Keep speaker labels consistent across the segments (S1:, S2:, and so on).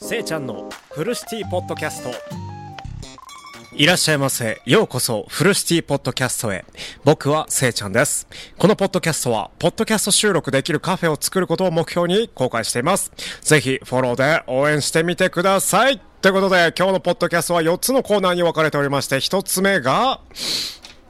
S1: せいちゃんのフルシティポッドキャストいらっしゃいませ。ようこそ、フルシティポッドキャストへ。僕はせいちゃんです。このポッドキャストは、ポッドキャスト収録できるカフェを作ることを目標に公開しています。ぜひ、フォローで応援してみてください。ということで、今日のポッドキャストは4つのコーナーに分かれておりまして、1つ目が、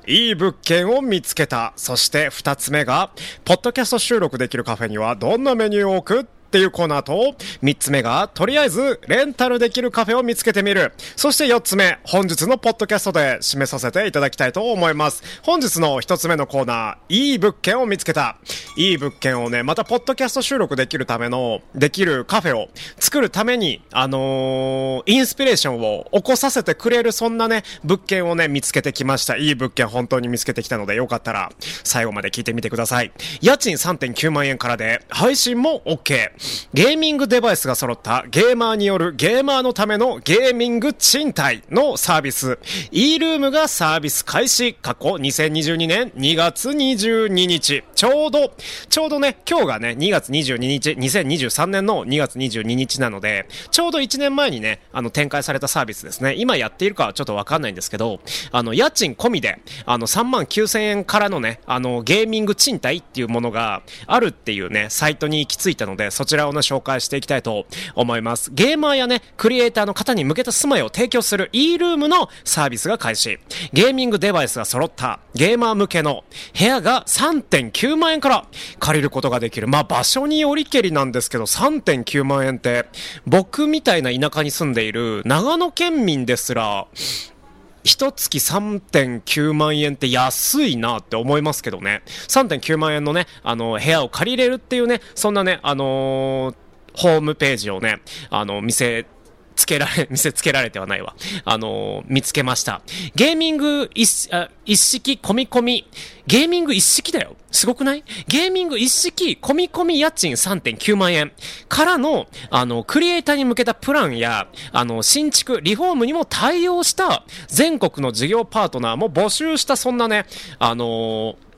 S1: いい物件を見つけた。そして二つ目が、ポッドキャスト収録できるカフェにはどんなメニューを置くっていうコーナーと、三つ目が、とりあえず、レンタルできるカフェを見つけてみる。そして四つ目、本日のポッドキャストで締めさせていただきたいと思います。本日の一つ目のコーナー、いい物件を見つけた。いい物件をね、またポッドキャスト収録できるための、できるカフェを作るために、あのーインスピレーションを起こさせてくれる、そんなね、物件をね、見つけてきました。いい物件本当に見つけてきたので、よかったら、最後まで聞いてみてください。家賃3.9万円からで、配信も OK。ゲーミングデバイスが揃ったゲーマーによるゲーマーのためのゲーミング賃貸のサービス。e ルームがサービス開始。過去2022年2月22日。ちょうど、ちょうどね、今日がね、2月22日、2023年の2月22日なので、ちょうど1年前にね、あの、展開されたサービスですね。今やっているかはちょっとわかんないんですけど、あの、家賃込みで、あの、3万9000円からのね、あの、ゲーミング賃貸っていうものがあるっていうね、サイトに行き着いたので、そちらをね、紹介していきたいと思います。ゲーマーやね、クリエイターの方に向けた住まいを提供する e ルームのサービスが開始。ゲーミングデバイスが揃ったゲーマー向けの部屋が3.9万円から借りることができる。まあ場所によりけりなんですけど、3.9万円って、僕みたいな田舎に住んでいる長野県民ですら、一月3.9万円って安いなって思いますけどね。3.9万円のね、あの、部屋を借りれるっていうね、そんなね、あのーホームページをね、あの、見せ、つけられ、見せつけられてはないわ。あのー見つけました。ゲーミング一、式込み込み。ゲーミング一式だよ。すごくない？ゲーミング一式込み込み家賃3.9万円からの、あの、クリエイターに向けたプランや、あの、新築、リフォームにも対応した全国の事業パートナーも募集したそんなね、あのー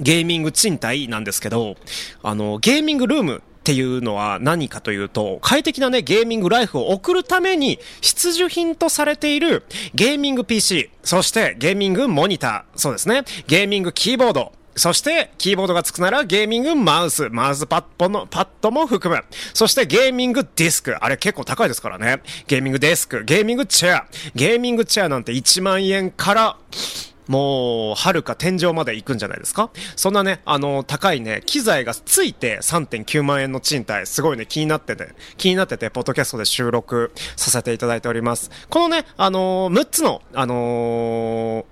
S1: ゲーミング賃貸なんですけど、あの、ゲーミングルームっていうのは何かというと、快適なね、ゲーミングライフを送るために必需品とされているゲーミング PC、そしてゲーミングモニター、そうですね、ゲーミングキーボード、そして、キーボードがつくならゲーミングマウス、マウスパッドの、パッドも含む。そしてゲーミングディスク。あれ結構高いですからね。ゲーミングデスク、ゲーミングチェア。ゲーミングチェアなんて1万円から、もう、はるか天井まで行くんじゃないですか？そんなね、あの、高いね、機材がついて3.9万円の賃貸、すごいね、気になってて、気になってて、ポッドキャストで収録させていただいております。このね、あのー6つの、あのー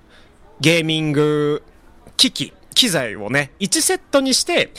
S1: ゲーミング機器、機材をね、1セットにして、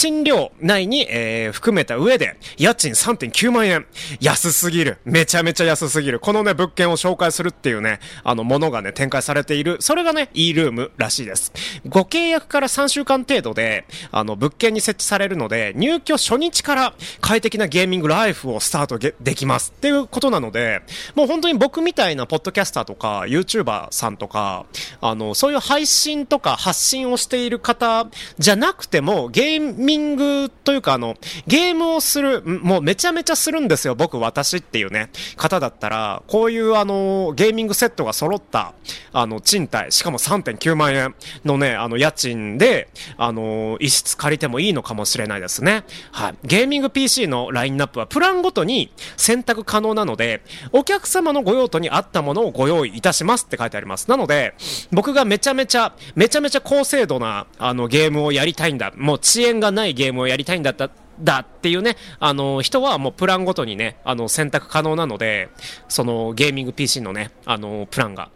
S1: 賃料内に、えー含めた上で、家賃3.9万円。安すぎる。めちゃめちゃ安すぎる。このね、物件を紹介するっていうね、あの、ものがね、展開されている。それがね、e ルームらしいです。ご契約から3週間程度で、あの、物件に設置されるので、入居初日から快適なゲーミングライフをスタートできます。っていうことなので、もう本当に僕みたいなポッドキャスターとか、YouTuber さんとか、あの、そういう配信とか発信をしている方じゃなくても、ゲーミングミングというか、あの、ゲームをする、もうめちゃめちゃするんですよ、僕、私っていうね、方だったら、こういうあの、ゲーミングセットが揃った、あの、賃貸、しかも3.9万円のね、あの、家賃で、あの、一室借りてもいいのかもしれないですね。はい。ゲーミング PC のラインナップは、プランごとに選択可能なので、お客様のご用途に合ったものをご用意いたしますって書いてあります。なので、僕がめちゃめちゃ、めちゃめちゃ高精度な、あの、ゲームをやりたいんだ。もう遅延がないないゲームをやりたいんだった。だっていうね、あの、人はもうプランごとにね、あの、選択可能なので、そのゲーミング PC のね、あの、プランが。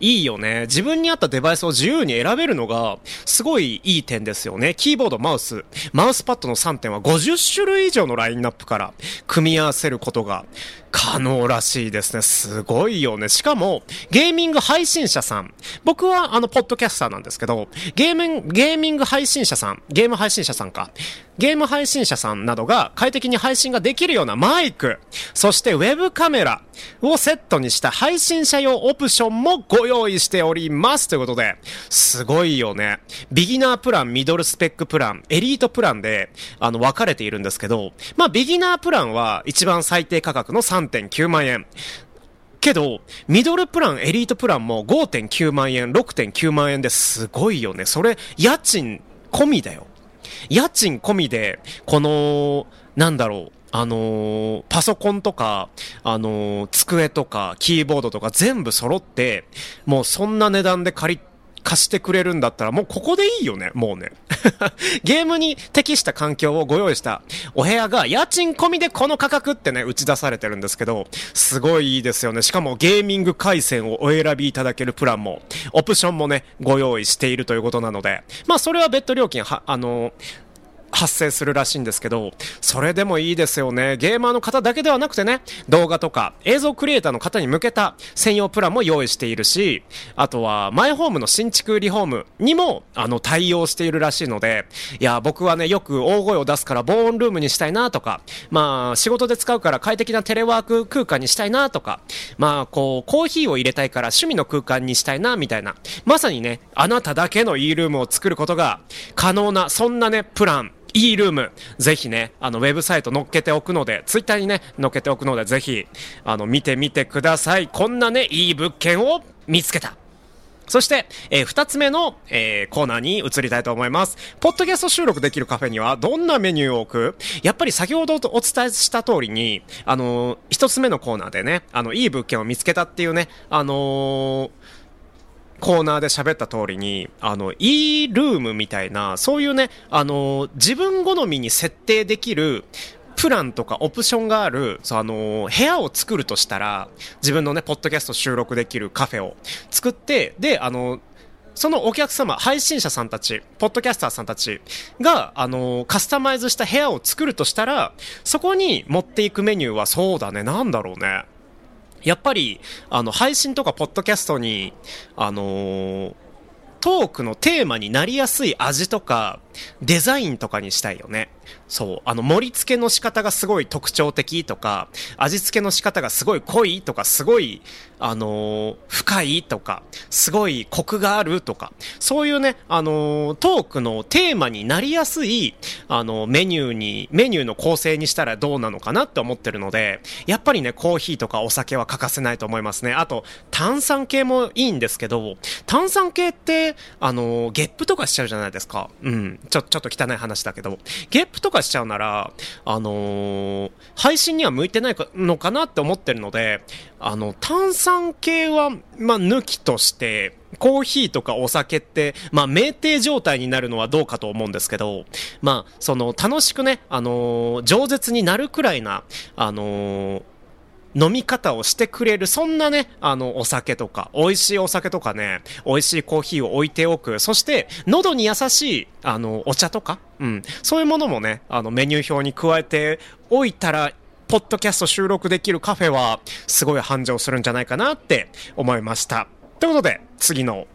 S1: いいよね。自分に合ったデバイスを自由に選べるのが、すごいいい点ですよね。キーボード、マウス、マウスパッドの3点は50種類以上のラインナップから組み合わせることが可能らしいですね。すごいよね。しかも、ゲーミング配信者さん。僕はあの、ポッドキャスターなんですけど、ゲーム、ゲーミング配信者さん、ゲーム配信者さんか。ゲーム配信者さんなどが快適に配信ができるようなマイク、そしてウェブカメラをセットにした配信者用オプションもご用意しております。ということで、すごいよね。ビギナープラン、ミドルスペックプラン、エリートプランで、あの、分かれているんですけど、まあ、ビギナープランは一番最低価格の3 3.9万円。けど、ミドルプラン、エリートプランも5.9万円、6.9万円ですごいよね。それ、家賃込みだよ。家賃込みで、この、なんだろう、あのー、パソコンとか、あのー、机とか、キーボードとか全部揃って、もうそんな値段で借りて貸してくれるんだったら、もうここでいいよね、もうね。ゲームに適した環境をご用意したお部屋が家賃込みでこの価格ってね、打ち出されてるんですけど、すごいいいですよね。しかもゲーミング回線をお選びいただけるプランも、オプションもね、ご用意しているということなので、まあそれは別途料金は、あの発生するらしいんですけど、それでもいいですよね。ゲーマーの方だけではなくてね、動画とか映像クリエイターの方に向けた専用プランも用意しているし、あとはマイホームの新築リフォームにも、あの、対応しているらしいので、いや、僕はね、よく大声を出すから防音ルームにしたいなとか、まあ、仕事で使うから快適なテレワーク空間にしたいなとか、まあ、こう、コーヒーを入れたいから趣味の空間にしたいな、みたいな、まさにね、あなただけの e ルームを作ることが可能な、そんなね、プラン、いいルーム、ぜひね、あの、ウェブサイト載っけておくので、ツイッターにね、載っけておくので、ぜひ、あの、見てみてください。こんなね、いい物件を見つけた。そして、えー、二つ目の、えー、コーナーに移りたいと思います。ポッドキャスト収録できるカフェにはどんなメニューを置く？やっぱり先ほどお伝えした通りに、あのー、一つ目のコーナーでね、あの、いい物件を見つけたっていうね、あのーコーナーで喋った通りに、あの、e ルームみたいな、そういうね、あの、自分好みに設定できる、プランとかオプションがある、そう、あの部屋を作るとしたら、自分のね、ポッドキャスト収録できるカフェを作って、で、あのそのお客様、配信者さんたち、ポッドキャスターさんたちが、あのカスタマイズした部屋を作るとしたら、そこに持っていくメニューはそうだね、なんだろうね。やっぱり、あの、配信とかポッドキャストに、あのー、トークのテーマになりやすい味とか、デザインとかにしたいよね。そう。あの、盛り付けの仕方がすごい特徴的とか、味付けの仕方がすごい濃いとか、すごい、あのー、深いとか、すごいコクがあるとか、そういうね、あのー、トークのテーマになりやすい、あのー、メニューに、メニューの構成にしたらどうなのかなって思ってるので、やっぱりね、コーヒーとかお酒は欠かせないと思いますね。あと、炭酸系もいいんですけど、炭酸系って、あのゲップとかしちゃうじゃないですか。うん。ちょ、ちょっと汚い話だけど、ゲップとかしちゃうなら、あのー、配信には向いてないのかなって思ってるので、あの、炭酸系は、まあ、抜きとして、コーヒーとかお酒って、まあ、酩酊状態になるのはどうかと思うんですけど、まあ、その、楽しくね、あのー、饒舌になるくらいな、あのー飲み方をしてくれる、そんなね、あの、お酒とか、美味しいお酒とかね、美味しいコーヒーを置いておく。そして、喉に優しい、あの、お茶とか、うん。そういうものもね、あの、メニュー表に加えておいたら、ポッドキャスト収録できるカフェは、すごい繁盛するんじゃないかなって思いました。ということで、次の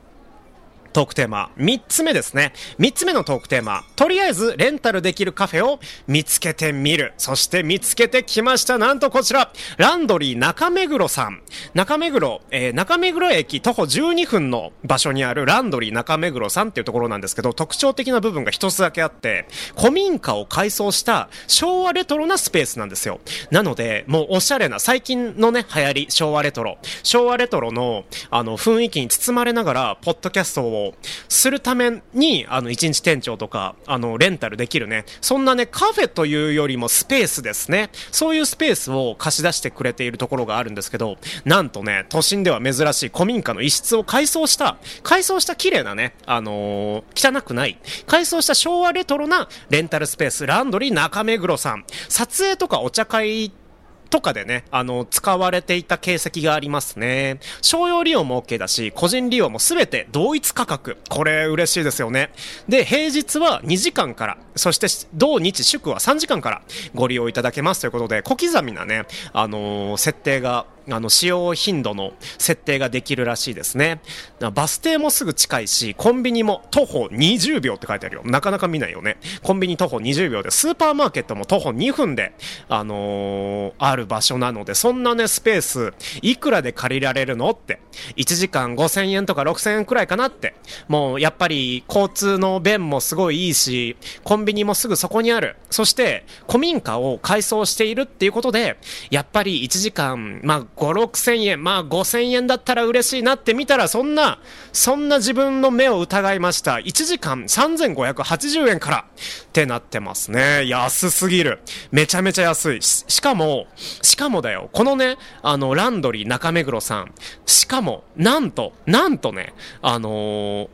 S1: トークテーマ、3つ目ですね。3つ目のトークテーマ、とりあえずレンタルできるカフェを見つけてみる。そして見つけてきました。なんとこちら、ランドリー中目黒さん。中目黒、えー、中目黒駅徒歩12分の場所にあるランドリー中目黒さんっていうところなんですけど、特徴的な部分が一つだけあって、古民家を改装した昭和レトロなスペースなんですよ。なので、もうおしゃれな、最近のね、流行り、昭和レトロ。昭和レトロの、あの、雰囲気に包まれながら、ポッドキャストをするために、あの、一日店長とか、あの、レンタルできるね、そんなね、カフェというよりもスペースですね。そういうスペースを貸し出してくれているところがあるんですけど、なんとね、都心では珍しい古民家の一室を改装した、改装した綺麗なね、あのー、汚くない、改装した昭和レトロなレンタルスペース、ランドリー中目黒さん。撮影とかお茶会とかでね、あの、使われていた形跡がありますね。商用利用も OK だし、個人利用も全て同一価格。これ嬉しいですよね。で、平日は2時間から、そして同日祝は3時間からご利用いただけますということで、小刻みなね、あのー、設定があの、使用頻度の設定ができるらしいですね。バス停もすぐ近いし、コンビニも徒歩20秒って書いてあるよ。なかなか見ないよね。コンビニ徒歩20秒で、スーパーマーケットも徒歩2分で、あのー、ある場所なので、そんなね、スペース、いくらで借りられるのって。1時間5000円とか6000円くらいかなって。もう、やっぱり、交通の便もすごいいいし、コンビニもすぐそこにある。そして、古民家を改装しているっていうことで、やっぱり1時間、まあ、5、6千円、まあ5千円だったら嬉しいなって見たら、そんな、そんな自分の目を疑いました。1時間3580円からってなってますね。安すぎる。めちゃめちゃ安い。ししかも、しかもだよ、このね、あの、ランドリー中目黒さん。しかも、なんと、なんとね、あのー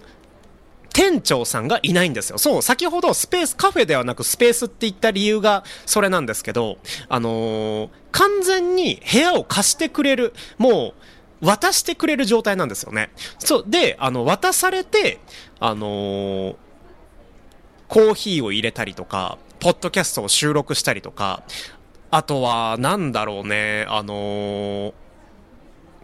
S1: 店長さんがいないんですよ。そう、先ほどスペース、カフェではなくスペースって言った理由がそれなんですけど、あのー、完全に部屋を貸してくれる、もう、渡してくれる状態なんですよね。そう、で、あの、渡されて、あのー、コーヒーを入れたりとか、ポッドキャストを収録したりとか、あとは、なんだろうね、あのー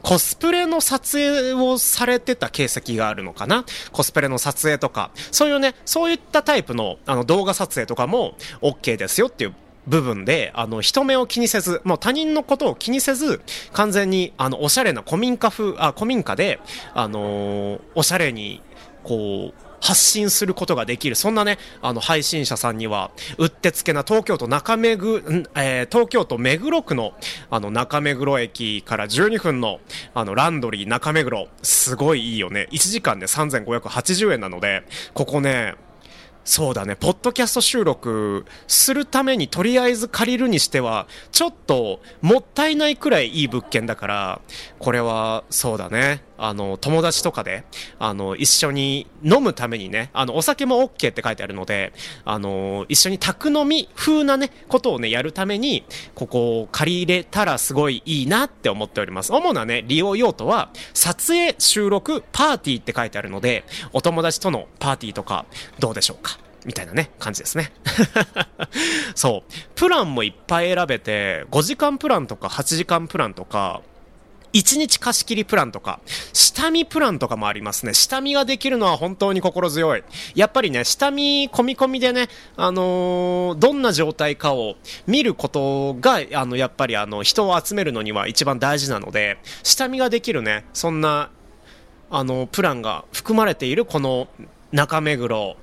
S1: コスプレの撮影をされてた形跡があるのかな？コスプレの撮影とか、そういうね、そういったタイプのあの動画撮影とかも OK ですよっていう部分で、あの、人目を気にせず、もう他人のことを気にせず、完全に、あの、おしゃれな古民家風、あ、古民家で、あのー、おしゃれに、こう、発信することができる、そんなね、あの、配信者さんには、うってつけな東京都中目黒、えー、東京都目黒区の、あの、中目黒駅から12分の、あの、ランドリー中目黒、すごいいいよね。1時間で3580円なので、ここね、そうだね、ポッドキャスト収録するためにとりあえず借りるにしては、ちょっともったいないくらいいい物件だから、これはそうだね、あの、友達とかで、あの、一緒に飲むためにね、あの、お酒も OK って書いてあるので、あの、一緒に宅飲み風なね、ことをね、やるために、ここを借り入れたらすごいいいなって思っております。主なね、利用用途は、撮影、収録、パーティーって書いてあるので、お友達とのパーティーとか、どうでしょうか？みたいなね、感じですね。そう。プランもいっぱい選べて、5時間プランとか8時間プランとか、1日貸し切りプランとか、下見プランとかもありますね。下見ができるのは本当に心強い。やっぱりね、下見込み込みでね、あのー、どんな状態かを見ることが、あの、やっぱりあの、人を集めるのには一番大事なので、下見ができるね、そんな、あの、プランが含まれているこの中目黒、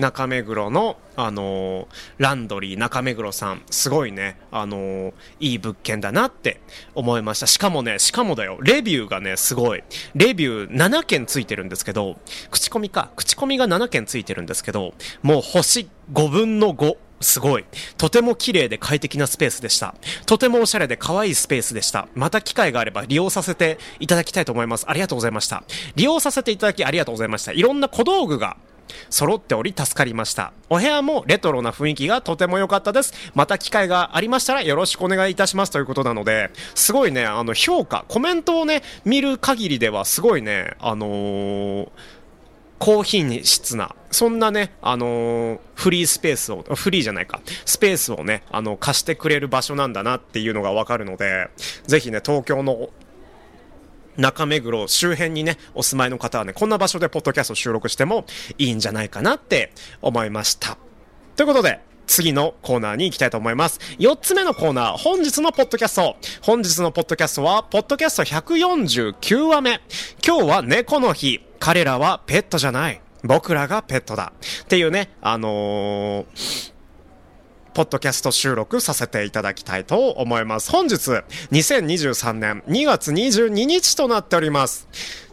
S1: 中目黒の、あのー、ランドリー中目黒さん、すごいね、あのー、いい物件だなって思いました。しかもね、しかもだよ、レビューがね、すごい。レビュー7件ついてるんですけど、口コミか、口コミが7件ついてるんですけど、もう星5分の5。すごい。とても綺麗で快適なスペースでした。とてもおしゃれで可愛いスペースでした。また機会があれば利用させていただきたいと思います。ありがとうございました。利用させていただきありがとうございました。いろんな小道具が揃っており助かりました。お部屋もレトロな雰囲気がとても良かったです。また機会がありましたらよろしくお願いいたしますということなので、すごいね、あの、評価、コメントをね、見る限りではすごいね、あのー高品質な、そんなね、あのー、フリースペースを、フリーじゃないか、スペースをね、あの、貸してくれる場所なんだなっていうのがわかるので、ぜひね、東京の中目黒周辺にね、お住まいの方はね、こんな場所でポッドキャスト収録してもいいんじゃないかなって思いました。ということで、次のコーナーに行きたいと思います。4つ目のコーナー、本日のポッドキャスト。本日のポッドキャストは、ポッドキャスト149話目。今日は猫の日。彼らはペットじゃない。僕らがペットだ。っていうね、あのーポッドキャスト収録させていただきたいと思います。本日、2023年2月22日となっております。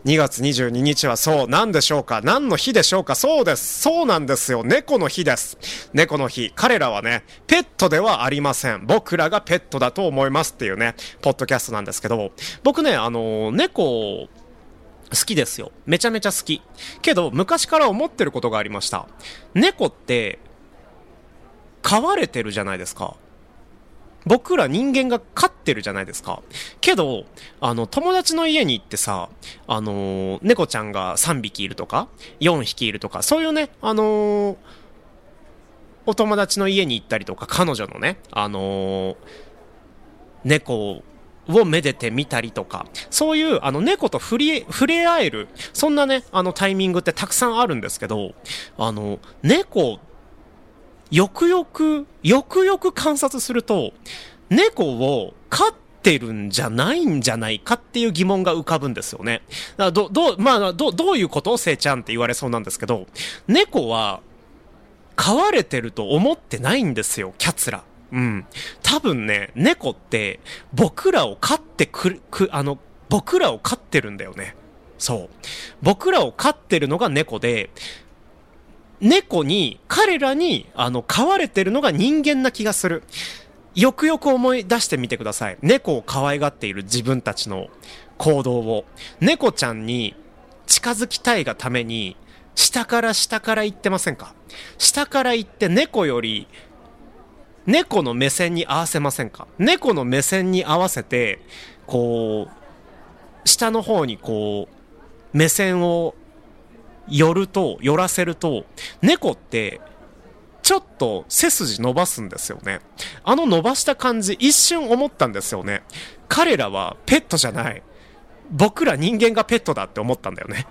S1: 2月22日はそう、何でしょうか？何の日でしょうか？そうです。そうなんですよ。猫の日です。猫の日。彼らはね、ペットではありません。僕らがペットだと思いますっていうね、ポッドキャストなんですけど、僕ね、あの、猫、好きですよ。めちゃめちゃ好き。けど、昔から思ってることがありました。猫って、飼われてるじゃないですか。僕ら人間が飼ってるじゃないですか。けど、あの、友達の家に行ってさ、あのー、猫ちゃんが3匹いるとか、4匹いるとか、そういうね、あのー、お友達の家に行ったりとか、彼女のね、あのー、猫をめでてみたりとか、そういう、あの、猫と触れ、触れ合える、そんなね、あの、タイミングってたくさんあるんですけど、あの、猫よくよく、よくよく観察すると、猫を飼ってるんじゃないんじゃないかっていう疑問が浮かぶんですよね。だど、ど、まあ、ど、どういうこと？せいちゃんって言われそうなんですけど、猫は、飼われてると思ってないんですよ、キャツラ。うん。多分ね、猫って、僕らを飼ってくる、く、あの、僕らを飼ってるんだよね。そう。僕らを飼ってるのが猫で、猫に、彼らに、あの、飼われてるのが人間な気がする。よくよく思い出してみてください。猫を可愛がっている自分たちの行動を。猫ちゃんに近づきたいがために、下から下から行ってませんか？下から行って猫より、猫の目線に合わせませんか？猫の目線に合わせて、こう、下の方にこう、目線を寄ると、寄らせると、猫って、ちょっと背筋伸ばすんですよね。あの伸ばした感じ、一瞬思ったんですよね。彼らはペットじゃない。僕ら人間がペットだって思ったんだよね。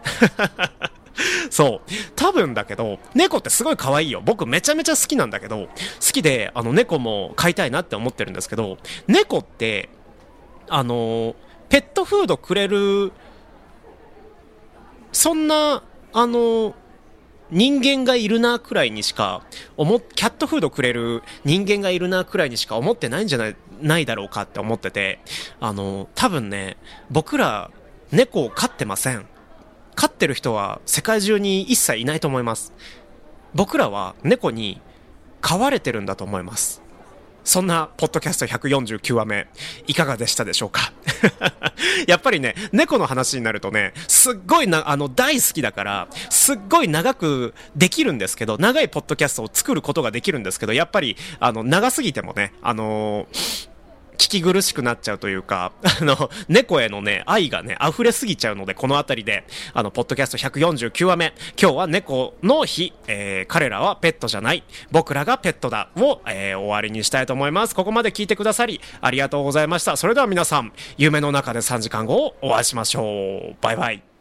S1: そう。多分だけど、猫ってすごい可愛いよ。僕めちゃめちゃ好きなんだけど、好きで、あの猫も飼いたいなって思ってるんですけど、猫って、あの、ペットフードくれる、そんなあの、人間がいるなくらいにしか思キャットフードくれる人間がいるなくらいにしか思ってないんじゃない、ないだろうかって思ってて、あの、多分ね、僕ら猫を飼ってません。飼ってる人は世界中に一切いないと思います。僕らは猫に飼われてるんだと思います。そんな、ポッドキャスト149話目、いかがでしたでしょうか？やっぱりね、猫の話になるとね、すっごいな、あの、大好きだから、すっごい長くできるんですけど、長いポッドキャストを作ることができるんですけど、やっぱり、あの、長すぎてもね、あのー聞き苦しくなっちゃうというか、あの、猫へのね、愛がね、溢れすぎちゃうので、このあたりで、あの、ポッドキャスト149話目、今日は猫の日、えー、彼らはペットじゃない、僕らがペットだ、を、えー、終わりにしたいと思います。ここまで聞いてくださり、ありがとうございました。それでは皆さん、夢の中で3時間後を、お会いしましょう。バイバイ。